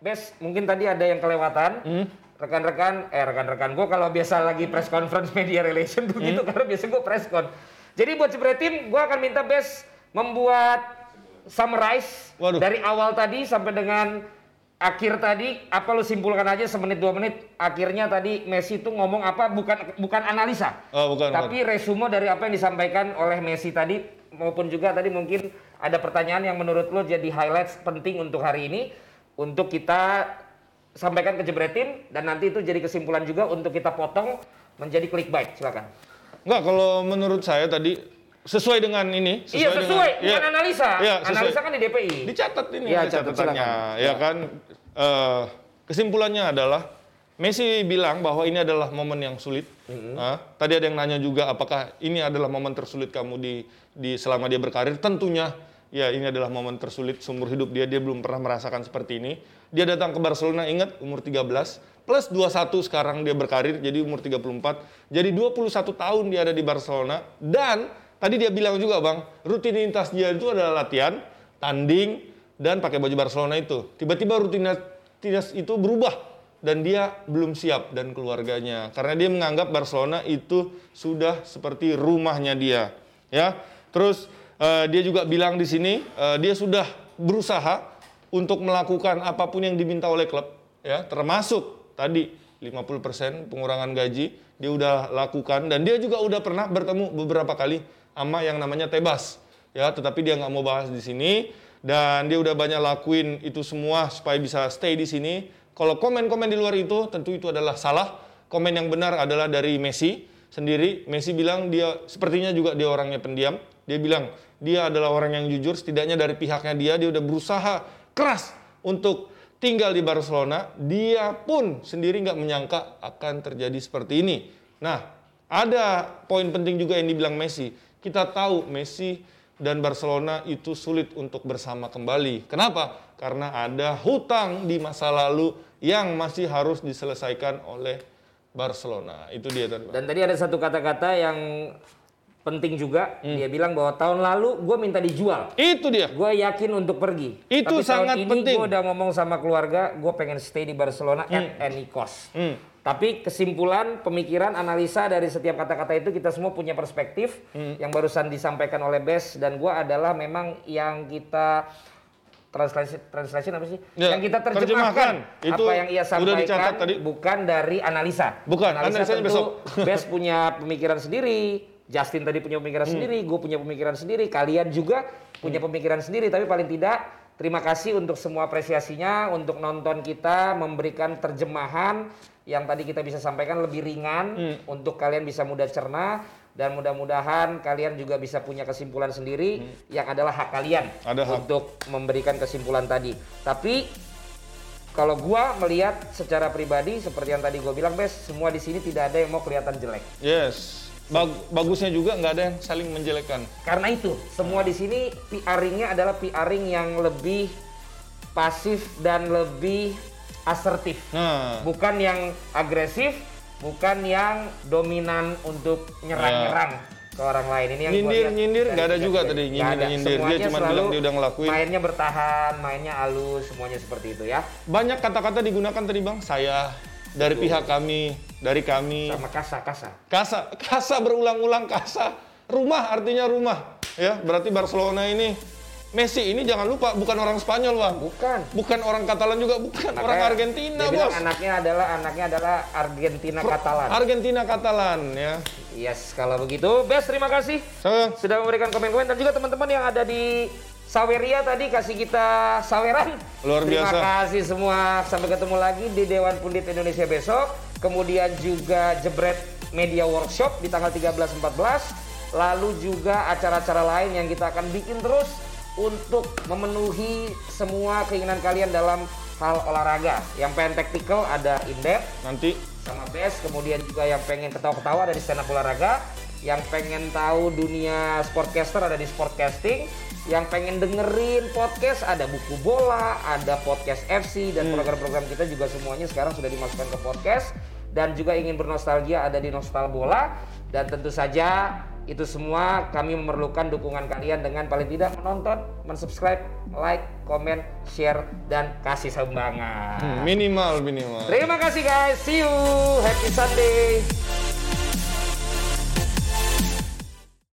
Bes, mungkin tadi ada yang kelewatan. Hmm. Rekan-rekan, eh rekan-rekan gue kalau biasa lagi press conference media relation Hmm. begitu karena biasa gue press con. Jadi buat Jebretin, gue akan minta Bes membuat summarize Waduh. dari awal tadi sampai dengan akhir tadi apa lu simpulkan aja semenit dua menit akhirnya tadi Messi itu ngomong apa bukan bukan analisa Oh, bukan, tapi resume dari apa yang disampaikan oleh Messi tadi maupun juga tadi mungkin ada pertanyaan yang menurut lo jadi highlights penting untuk hari ini untuk kita sampaikan ke Jebretin dan nanti itu jadi kesimpulan juga untuk kita potong menjadi clickbait silakan. Enggak, kalau menurut saya tadi sesuai dengan ini. iya dengan- sesuai, bukan iya. analisa. Iya, sesuai. analisa kan di DPI. Dicatat ini Iya, ada catat, catatannya. silakan. Ya kan eh, kesimpulannya adalah Messi bilang bahwa ini adalah momen yang sulit. Ah, tadi ada yang nanya juga apakah ini adalah momen tersulit kamu di di selama dia berkarir? Tentunya ya ini adalah momen tersulit seumur hidup dia. Dia belum pernah merasakan seperti ini. Dia datang ke Barcelona ingat umur 13 plus 21 sekarang dia berkarir jadi umur 34. Jadi 21 tahun dia ada di Barcelona dan tadi dia bilang juga Bang, rutinitas dia itu adalah latihan, tanding dan pakai baju Barcelona itu. Tiba-tiba rutinitas itu berubah dan dia belum siap dan keluarganya karena dia menganggap Barcelona itu sudah seperti rumahnya dia ya terus eh, dia juga bilang di sini eh, dia sudah berusaha untuk melakukan apa pun yang diminta oleh klub ya. Termasuk tadi 50% pengurangan gaji dia udah lakukan. Dan dia juga udah pernah bertemu beberapa kali sama yang namanya Tebas ya. Tetapi dia nggak mau bahas di sini. Dan dia udah banyak lakuin itu semua supaya bisa stay di sini. Kalau komen-komen di luar itu tentu itu adalah salah. Komen yang benar adalah dari Messi sendiri. Messi bilang dia sepertinya juga dia orangnya pendiam. Dia bilang dia adalah orang yang jujur. Setidaknya dari pihaknya dia dia udah berusaha keras untuk tinggal di Barcelona. Dia pun sendiri nggak menyangka akan terjadi seperti ini. Nah, ada poin penting juga yang dibilang Messi. Kita tahu Messi dan Barcelona itu sulit untuk bersama kembali. Kenapa? Karena ada hutang di masa lalu yang masih harus diselesaikan oleh Barcelona. Itu dia tadi. Dan tadi ada satu kata-kata yang penting juga. Hmm. Dia bilang bahwa tahun lalu gue minta dijual. Itu dia. Gue yakin untuk pergi. Itu Tapi sangat tahun ini penting. gue udah ngomong sama keluarga, gue pengen stay di Barcelona at any cost. Hmm. Tapi kesimpulan, pemikiran, analisa dari setiap kata-kata itu kita semua punya perspektif Hmm. yang barusan disampaikan oleh Bes dan gue adalah memang yang kita translation translation apa sih? Ya, yang kita terjemahkan, terjemahkan. Itu apa yang ia udah dicatat sampaikan tadi. bukan dari analisa. Bukan, analisa tentu besok. Bes punya pemikiran sendiri, Justin tadi punya pemikiran Hmm. sendiri, gue punya pemikiran sendiri, kalian juga punya pemikiran sendiri. Tapi paling tidak terima kasih untuk semua apresiasinya, untuk nonton kita, memberikan terjemahan yang tadi kita bisa sampaikan lebih ringan Hmm. untuk kalian bisa mudah cerna dan mudah-mudahan kalian juga bisa punya kesimpulan sendiri yang adalah hak kalian Hmm. Ada hak. untuk memberikan kesimpulan tadi. Tapi kalau gua melihat secara pribadi seperti yang tadi gua bilang, Bes, semua di sini tidak ada yang mau kelihatan jelek. Yes. Bag- bagusnya juga nggak ada yang saling menjelekkan. Karena itu, semua di sini PR-nya adalah PR yang lebih pasif dan lebih asertif. Nah, Bukan yang agresif, bukan yang dominan untuk nyerang-nyerang ke orang lain. Ini yang Nyindir- nyindir nggak ada juga tadi, nyindir- ada. nyindir. Dia Semuanya cuma selalu bilang dia udah ngelakuin. Mainnya bertahan, mainnya halus, semuanya seperti itu ya. banyak kata-kata digunakan tadi bang. Saya dari pihak kami, dari kami. Sama kasa-kasa. Kasa, kasa berulang-ulang kasa. Rumah artinya rumah. Ya, berarti Barcelona ini Messi ini jangan lupa bukan orang Spanyol, Bang. Bukan. Bukan orang Katalan juga, bukan orang Argentina, dia Bos. anaknya adalah anaknya adalah Argentina Katalan. Argentina Katalan ya. Yes, kalau begitu, Bes terima kasih Sayang. sudah memberikan komen-komen dan juga teman-teman yang ada di Saweria tadi kasih kita saweran. Luar Terima biasa. kasih semua. Sampai ketemu lagi di Dewan Pundit Indonesia besok. Kemudian juga Jebret Media Workshop di tanggal 13-14. Lalu juga acara-acara lain yang kita akan bikin terus untuk memenuhi semua keinginan kalian dalam hal olahraga. Yang pengen tactical ada in-depth, Nanti sama best kemudian juga yang pengen ketawa-ketawa ada di stand up olahraga yang pengen tahu dunia sportcaster ada di sportcasting yang pengen dengerin podcast ada buku bola ada podcast FC dan program-program kita juga semuanya sekarang sudah dimasukkan ke podcast dan juga ingin bernostalgia ada di Nostal Bola dan tentu saja Itu semua kami memerlukan dukungan kalian dengan paling tidak menonton, mensubscribe, like, komen, share, dan kasih sumbangan. Hmm, minimal minimal. Terima kasih guys. See you. Happy Sunday.